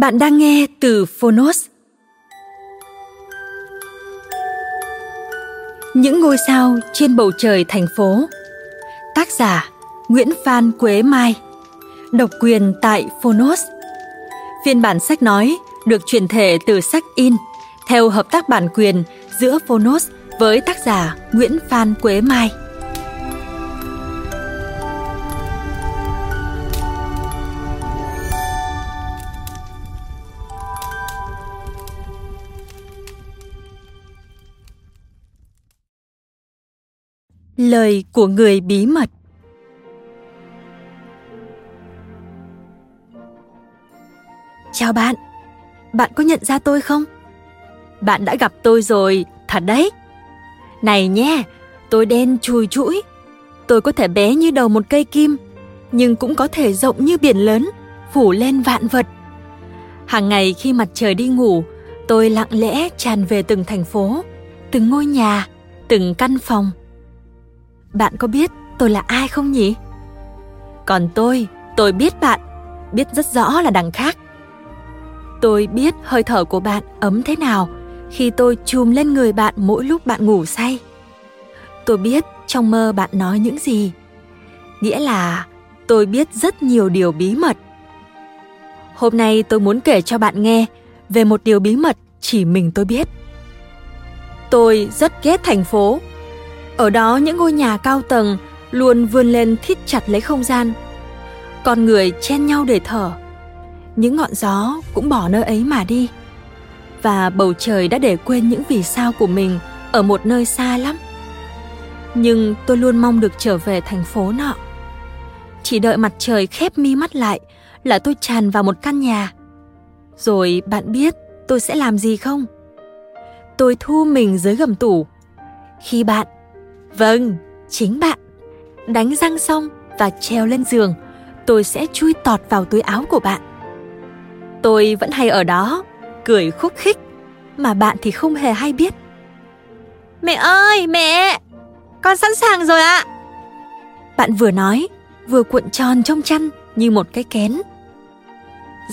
Bạn đang nghe từ Phonos. Những ngôi sao trên bầu trời thành phố. Tác giả Nguyễn Phan Quế Mai. Độc quyền tại Phonos. Phiên bản sách nói được chuyển thể từ sách in theo hợp tác bản quyền giữa Phonos với tác giả Nguyễn Phan Quế Mai. Lời của người bí mật Chào bạn, bạn có nhận ra tôi không? Bạn đã gặp tôi rồi, thật đấy. Này nhé, tôi đen chùi chũi. Tôi có thể bé như đầu một cây kim, nhưng cũng có thể rộng như biển lớn, phủ lên vạn vật. Hàng ngày khi mặt trời đi ngủ, tôi lặng lẽ tràn về từng thành phố, từng ngôi nhà, từng căn phòng bạn có biết tôi là ai không nhỉ? Còn tôi, tôi biết bạn, biết rất rõ là đằng khác. Tôi biết hơi thở của bạn ấm thế nào khi tôi chùm lên người bạn mỗi lúc bạn ngủ say. Tôi biết trong mơ bạn nói những gì. Nghĩa là tôi biết rất nhiều điều bí mật. Hôm nay tôi muốn kể cho bạn nghe về một điều bí mật chỉ mình tôi biết. Tôi rất ghét thành phố ở đó những ngôi nhà cao tầng luôn vươn lên thít chặt lấy không gian. Con người chen nhau để thở. Những ngọn gió cũng bỏ nơi ấy mà đi. Và bầu trời đã để quên những vì sao của mình ở một nơi xa lắm. Nhưng tôi luôn mong được trở về thành phố nọ. Chỉ đợi mặt trời khép mi mắt lại là tôi tràn vào một căn nhà. Rồi bạn biết tôi sẽ làm gì không? Tôi thu mình dưới gầm tủ. Khi bạn Vâng, chính bạn. Đánh răng xong và treo lên giường, tôi sẽ chui tọt vào túi áo của bạn. Tôi vẫn hay ở đó, cười khúc khích, mà bạn thì không hề hay biết. Mẹ ơi, mẹ! Con sẵn sàng rồi ạ! Bạn vừa nói, vừa cuộn tròn trong chăn như một cái kén.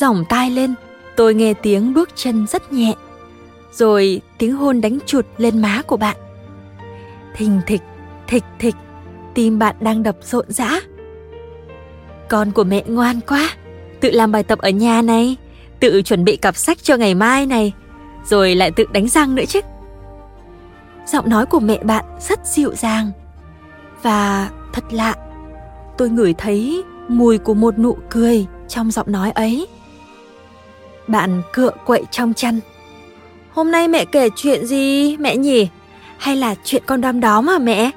Dòng tai lên, tôi nghe tiếng bước chân rất nhẹ, rồi tiếng hôn đánh chuột lên má của bạn thình thịch, thịch thịch, tim bạn đang đập rộn rã. Con của mẹ ngoan quá, tự làm bài tập ở nhà này, tự chuẩn bị cặp sách cho ngày mai này, rồi lại tự đánh răng nữa chứ. Giọng nói của mẹ bạn rất dịu dàng và thật lạ, tôi ngửi thấy mùi của một nụ cười trong giọng nói ấy. Bạn cựa quậy trong chăn. Hôm nay mẹ kể chuyện gì mẹ nhỉ? Hay là chuyện con đom đóm à mẹ?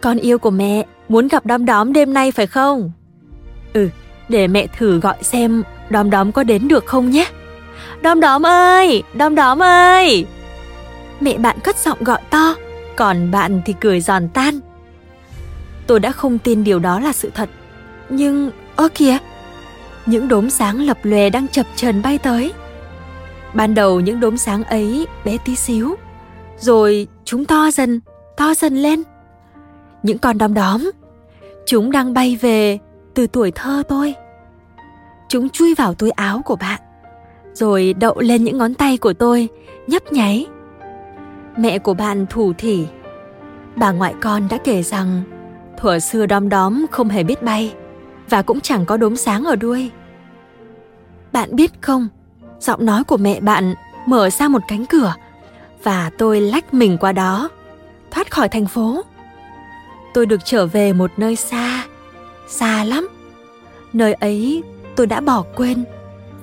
Con yêu của mẹ muốn gặp đom đóm đêm nay phải không? Ừ, để mẹ thử gọi xem đom đóm có đến được không nhé. Đom đóm ơi, đom đóm ơi. Mẹ bạn cất giọng gọi to, còn bạn thì cười giòn tan. Tôi đã không tin điều đó là sự thật. Nhưng, ơ kìa, những đốm sáng lập lòe đang chập chờn bay tới. Ban đầu những đốm sáng ấy bé tí xíu, rồi chúng to dần to dần lên. Những con đom đóm chúng đang bay về từ tuổi thơ tôi. Chúng chui vào túi áo của bạn rồi đậu lên những ngón tay của tôi nhấp nháy. Mẹ của bạn thủ thỉ. Bà ngoại con đã kể rằng thuở xưa đom đóm không hề biết bay và cũng chẳng có đốm sáng ở đuôi. Bạn biết không, giọng nói của mẹ bạn mở ra một cánh cửa và tôi lách mình qua đó, thoát khỏi thành phố. Tôi được trở về một nơi xa, xa lắm. Nơi ấy tôi đã bỏ quên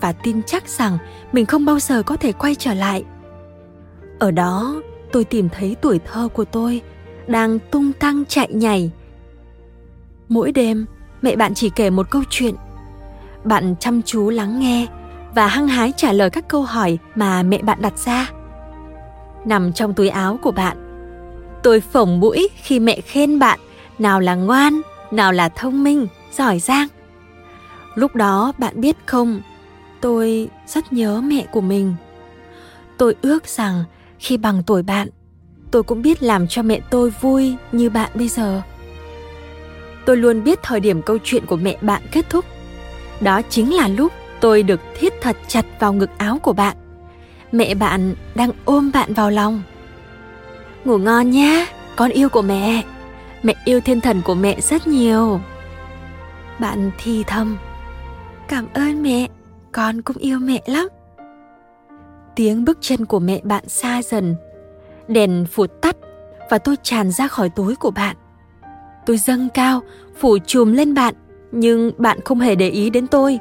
và tin chắc rằng mình không bao giờ có thể quay trở lại. Ở đó, tôi tìm thấy tuổi thơ của tôi đang tung tăng chạy nhảy. Mỗi đêm, mẹ bạn chỉ kể một câu chuyện. Bạn chăm chú lắng nghe và hăng hái trả lời các câu hỏi mà mẹ bạn đặt ra. Nằm trong túi áo của bạn, tôi phồng mũi khi mẹ khen bạn nào là ngoan, nào là thông minh, giỏi giang. Lúc đó bạn biết không, tôi rất nhớ mẹ của mình. Tôi ước rằng khi bằng tuổi bạn, tôi cũng biết làm cho mẹ tôi vui như bạn bây giờ. Tôi luôn biết thời điểm câu chuyện của mẹ bạn kết thúc. Đó chính là lúc tôi được thiết thật chặt vào ngực áo của bạn. Mẹ bạn đang ôm bạn vào lòng. Ngủ ngon nhé, con yêu của mẹ. Mẹ yêu thiên thần của mẹ rất nhiều. Bạn thì thầm. Cảm ơn mẹ, con cũng yêu mẹ lắm. Tiếng bước chân của mẹ bạn xa dần. Đèn phụt tắt và tôi tràn ra khỏi túi của bạn. Tôi dâng cao, phủ chùm lên bạn, nhưng bạn không hề để ý đến tôi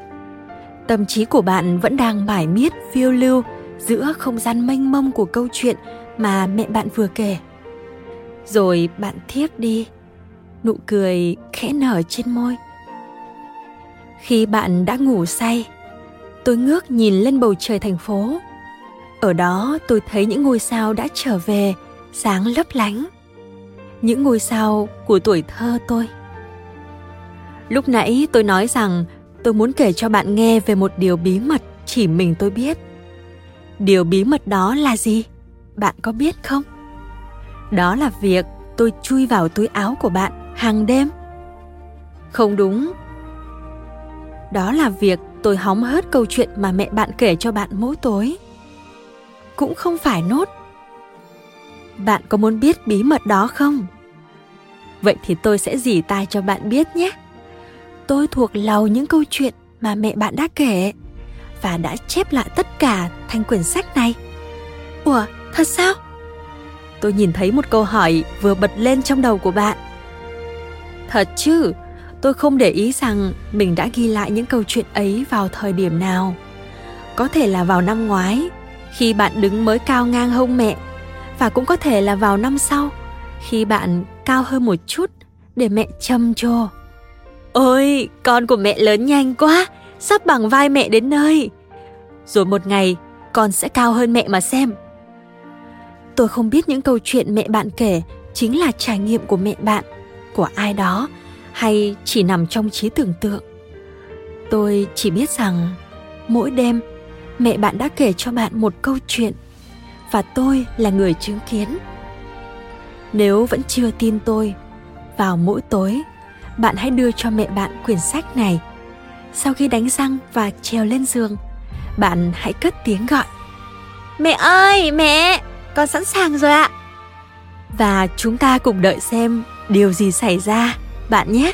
tâm trí của bạn vẫn đang mải miết phiêu lưu giữa không gian mênh mông của câu chuyện mà mẹ bạn vừa kể. Rồi bạn thiếp đi, nụ cười khẽ nở trên môi. Khi bạn đã ngủ say, tôi ngước nhìn lên bầu trời thành phố. Ở đó tôi thấy những ngôi sao đã trở về, sáng lấp lánh. Những ngôi sao của tuổi thơ tôi. Lúc nãy tôi nói rằng tôi muốn kể cho bạn nghe về một điều bí mật chỉ mình tôi biết điều bí mật đó là gì? Bạn có biết không? Đó là việc tôi chui vào túi áo của bạn hàng đêm. Không đúng. Đó là việc tôi hóng hớt câu chuyện mà mẹ bạn kể cho bạn mỗi tối. Cũng không phải nốt. Bạn có muốn biết bí mật đó không? Vậy thì tôi sẽ dỉ tai cho bạn biết nhé. Tôi thuộc lầu những câu chuyện mà mẹ bạn đã kể và đã chép lại tất cả thành quyển sách này. Ủa, thật sao? Tôi nhìn thấy một câu hỏi vừa bật lên trong đầu của bạn. Thật chứ, tôi không để ý rằng mình đã ghi lại những câu chuyện ấy vào thời điểm nào. Có thể là vào năm ngoái, khi bạn đứng mới cao ngang hông mẹ, và cũng có thể là vào năm sau, khi bạn cao hơn một chút để mẹ châm chô. Ôi, con của mẹ lớn nhanh quá, sắp bằng vai mẹ đến nơi. Rồi một ngày, con sẽ cao hơn mẹ mà xem. Tôi không biết những câu chuyện mẹ bạn kể chính là trải nghiệm của mẹ bạn, của ai đó hay chỉ nằm trong trí tưởng tượng. Tôi chỉ biết rằng mỗi đêm mẹ bạn đã kể cho bạn một câu chuyện và tôi là người chứng kiến. Nếu vẫn chưa tin tôi, vào mỗi tối bạn hãy đưa cho mẹ bạn quyển sách này. Sau khi đánh răng và trèo lên giường, bạn hãy cất tiếng gọi. Mẹ ơi, mẹ, con sẵn sàng rồi ạ. Và chúng ta cùng đợi xem điều gì xảy ra, bạn nhé.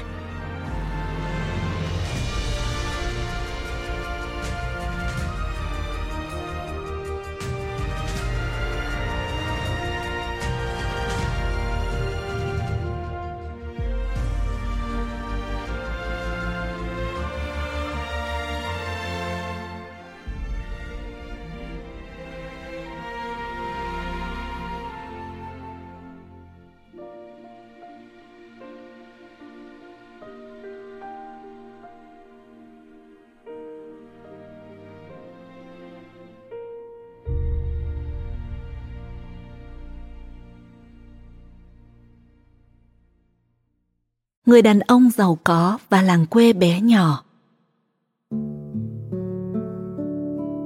Người đàn ông giàu có và làng quê bé nhỏ.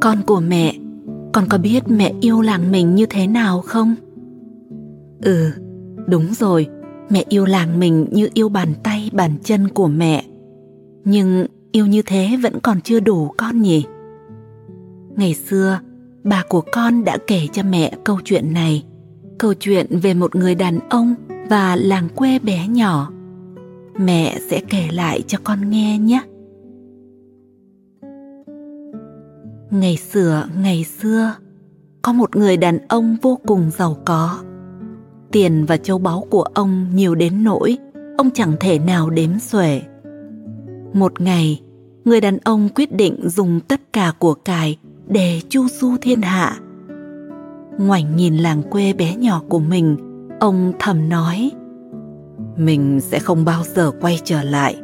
Con của mẹ, con có biết mẹ yêu làng mình như thế nào không? Ừ, đúng rồi, mẹ yêu làng mình như yêu bàn tay bàn chân của mẹ. Nhưng yêu như thế vẫn còn chưa đủ con nhỉ? Ngày xưa, bà của con đã kể cho mẹ câu chuyện này, câu chuyện về một người đàn ông và làng quê bé nhỏ mẹ sẽ kể lại cho con nghe nhé. Ngày xưa ngày xưa, có một người đàn ông vô cùng giàu có. Tiền và châu báu của ông nhiều đến nỗi ông chẳng thể nào đếm xuể. Một ngày, người đàn ông quyết định dùng tất cả của cải để chu du thiên hạ. Ngoảnh nhìn làng quê bé nhỏ của mình, ông thầm nói mình sẽ không bao giờ quay trở lại.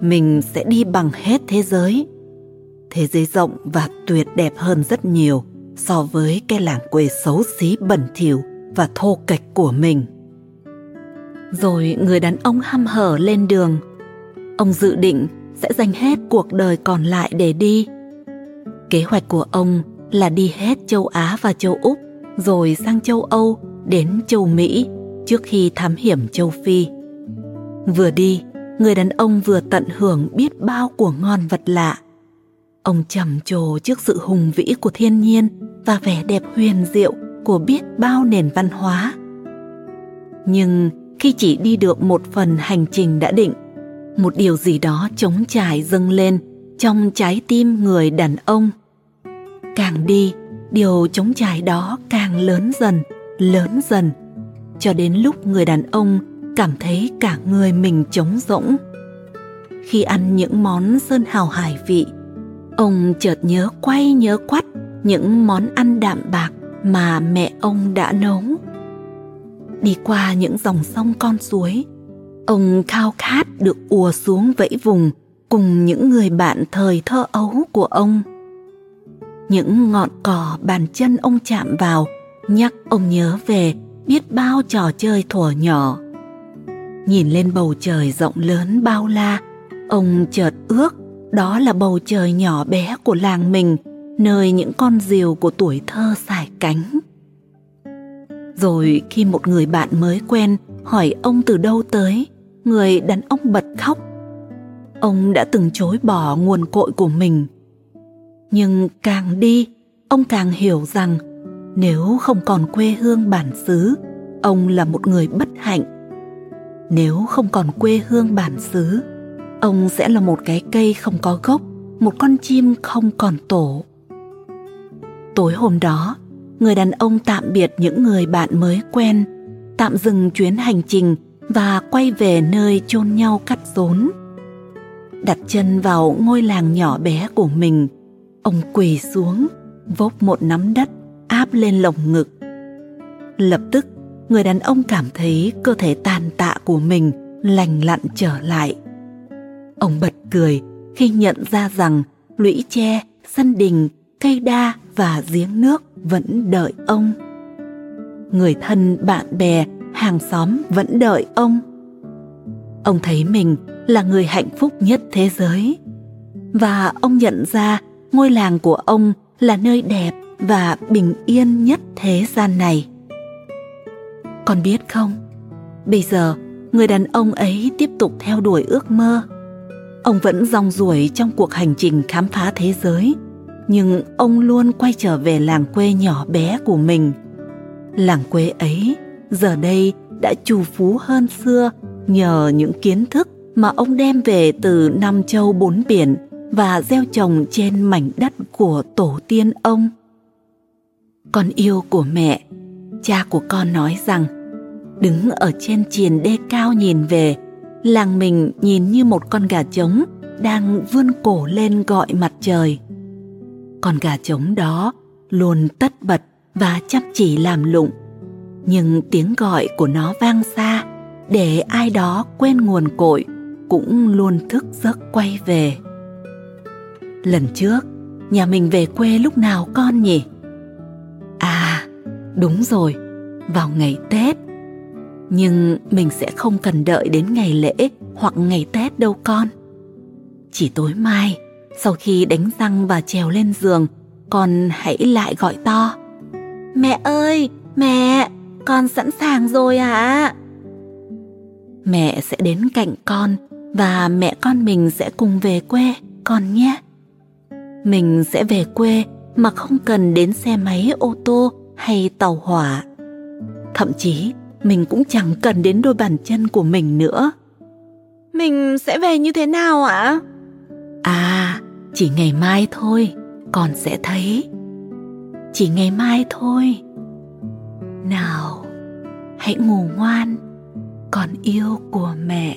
Mình sẽ đi bằng hết thế giới. Thế giới rộng và tuyệt đẹp hơn rất nhiều so với cái làng quê xấu xí bẩn thỉu và thô kệch của mình. Rồi người đàn ông hăm hở lên đường. Ông dự định sẽ dành hết cuộc đời còn lại để đi. Kế hoạch của ông là đi hết châu á và châu úc, rồi sang châu âu, đến châu mỹ trước khi thám hiểm châu phi vừa đi, người đàn ông vừa tận hưởng biết bao của ngon vật lạ. Ông trầm trồ trước sự hùng vĩ của thiên nhiên và vẻ đẹp huyền diệu của biết bao nền văn hóa. Nhưng khi chỉ đi được một phần hành trình đã định, một điều gì đó chống trải dâng lên trong trái tim người đàn ông. Càng đi, điều chống trải đó càng lớn dần lớn dần. Cho đến lúc người đàn ông cảm thấy cả người mình trống rỗng. Khi ăn những món sơn hào hải vị, ông chợt nhớ quay nhớ quắt những món ăn đạm bạc mà mẹ ông đã nấu. Đi qua những dòng sông con suối, ông khao khát được ùa xuống vẫy vùng cùng những người bạn thời thơ ấu của ông. Những ngọn cỏ bàn chân ông chạm vào, nhắc ông nhớ về biết bao trò chơi thuở nhỏ nhìn lên bầu trời rộng lớn bao la, ông chợt ước đó là bầu trời nhỏ bé của làng mình, nơi những con diều của tuổi thơ xài cánh. Rồi khi một người bạn mới quen hỏi ông từ đâu tới, người đàn ông bật khóc. Ông đã từng chối bỏ nguồn cội của mình. Nhưng càng đi, ông càng hiểu rằng nếu không còn quê hương bản xứ, ông là một người bất hạnh nếu không còn quê hương bản xứ, ông sẽ là một cái cây không có gốc, một con chim không còn tổ. Tối hôm đó, người đàn ông tạm biệt những người bạn mới quen, tạm dừng chuyến hành trình và quay về nơi chôn nhau cắt rốn. Đặt chân vào ngôi làng nhỏ bé của mình, ông quỳ xuống, vốc một nắm đất, áp lên lồng ngực. Lập tức người đàn ông cảm thấy cơ thể tàn tạ của mình lành lặn trở lại. Ông bật cười khi nhận ra rằng lũy tre sân đình, cây đa và giếng nước vẫn đợi ông. Người thân, bạn bè, hàng xóm vẫn đợi ông. Ông thấy mình là người hạnh phúc nhất thế giới. Và ông nhận ra ngôi làng của ông là nơi đẹp và bình yên nhất thế gian này con biết không? Bây giờ, người đàn ông ấy tiếp tục theo đuổi ước mơ. Ông vẫn rong ruổi trong cuộc hành trình khám phá thế giới, nhưng ông luôn quay trở về làng quê nhỏ bé của mình. Làng quê ấy giờ đây đã trù phú hơn xưa nhờ những kiến thức mà ông đem về từ năm châu bốn biển và gieo trồng trên mảnh đất của tổ tiên ông. Con yêu của mẹ, cha của con nói rằng đứng ở trên triền đê cao nhìn về. Làng mình nhìn như một con gà trống đang vươn cổ lên gọi mặt trời. Con gà trống đó luôn tất bật và chăm chỉ làm lụng. Nhưng tiếng gọi của nó vang xa để ai đó quên nguồn cội cũng luôn thức giấc quay về. Lần trước, nhà mình về quê lúc nào con nhỉ? À đúng rồi, vào ngày tết nhưng mình sẽ không cần đợi đến ngày lễ hoặc ngày tết đâu con. Chỉ tối mai, sau khi đánh răng và trèo lên giường, con hãy lại gọi to. Mẹ ơi, mẹ, con sẵn sàng rồi ạ. À. mẹ sẽ đến cạnh con và mẹ con mình sẽ cùng về quê con nhé. Mình sẽ về quê mà không cần đến xe máy, ô tô hay tàu hỏa. Thậm chí mình cũng chẳng cần đến đôi bàn chân của mình nữa Mình sẽ về như thế nào ạ? À, chỉ ngày mai thôi, con sẽ thấy. Chỉ ngày mai thôi. Nào, hãy ngủ ngoan, con yêu của mẹ.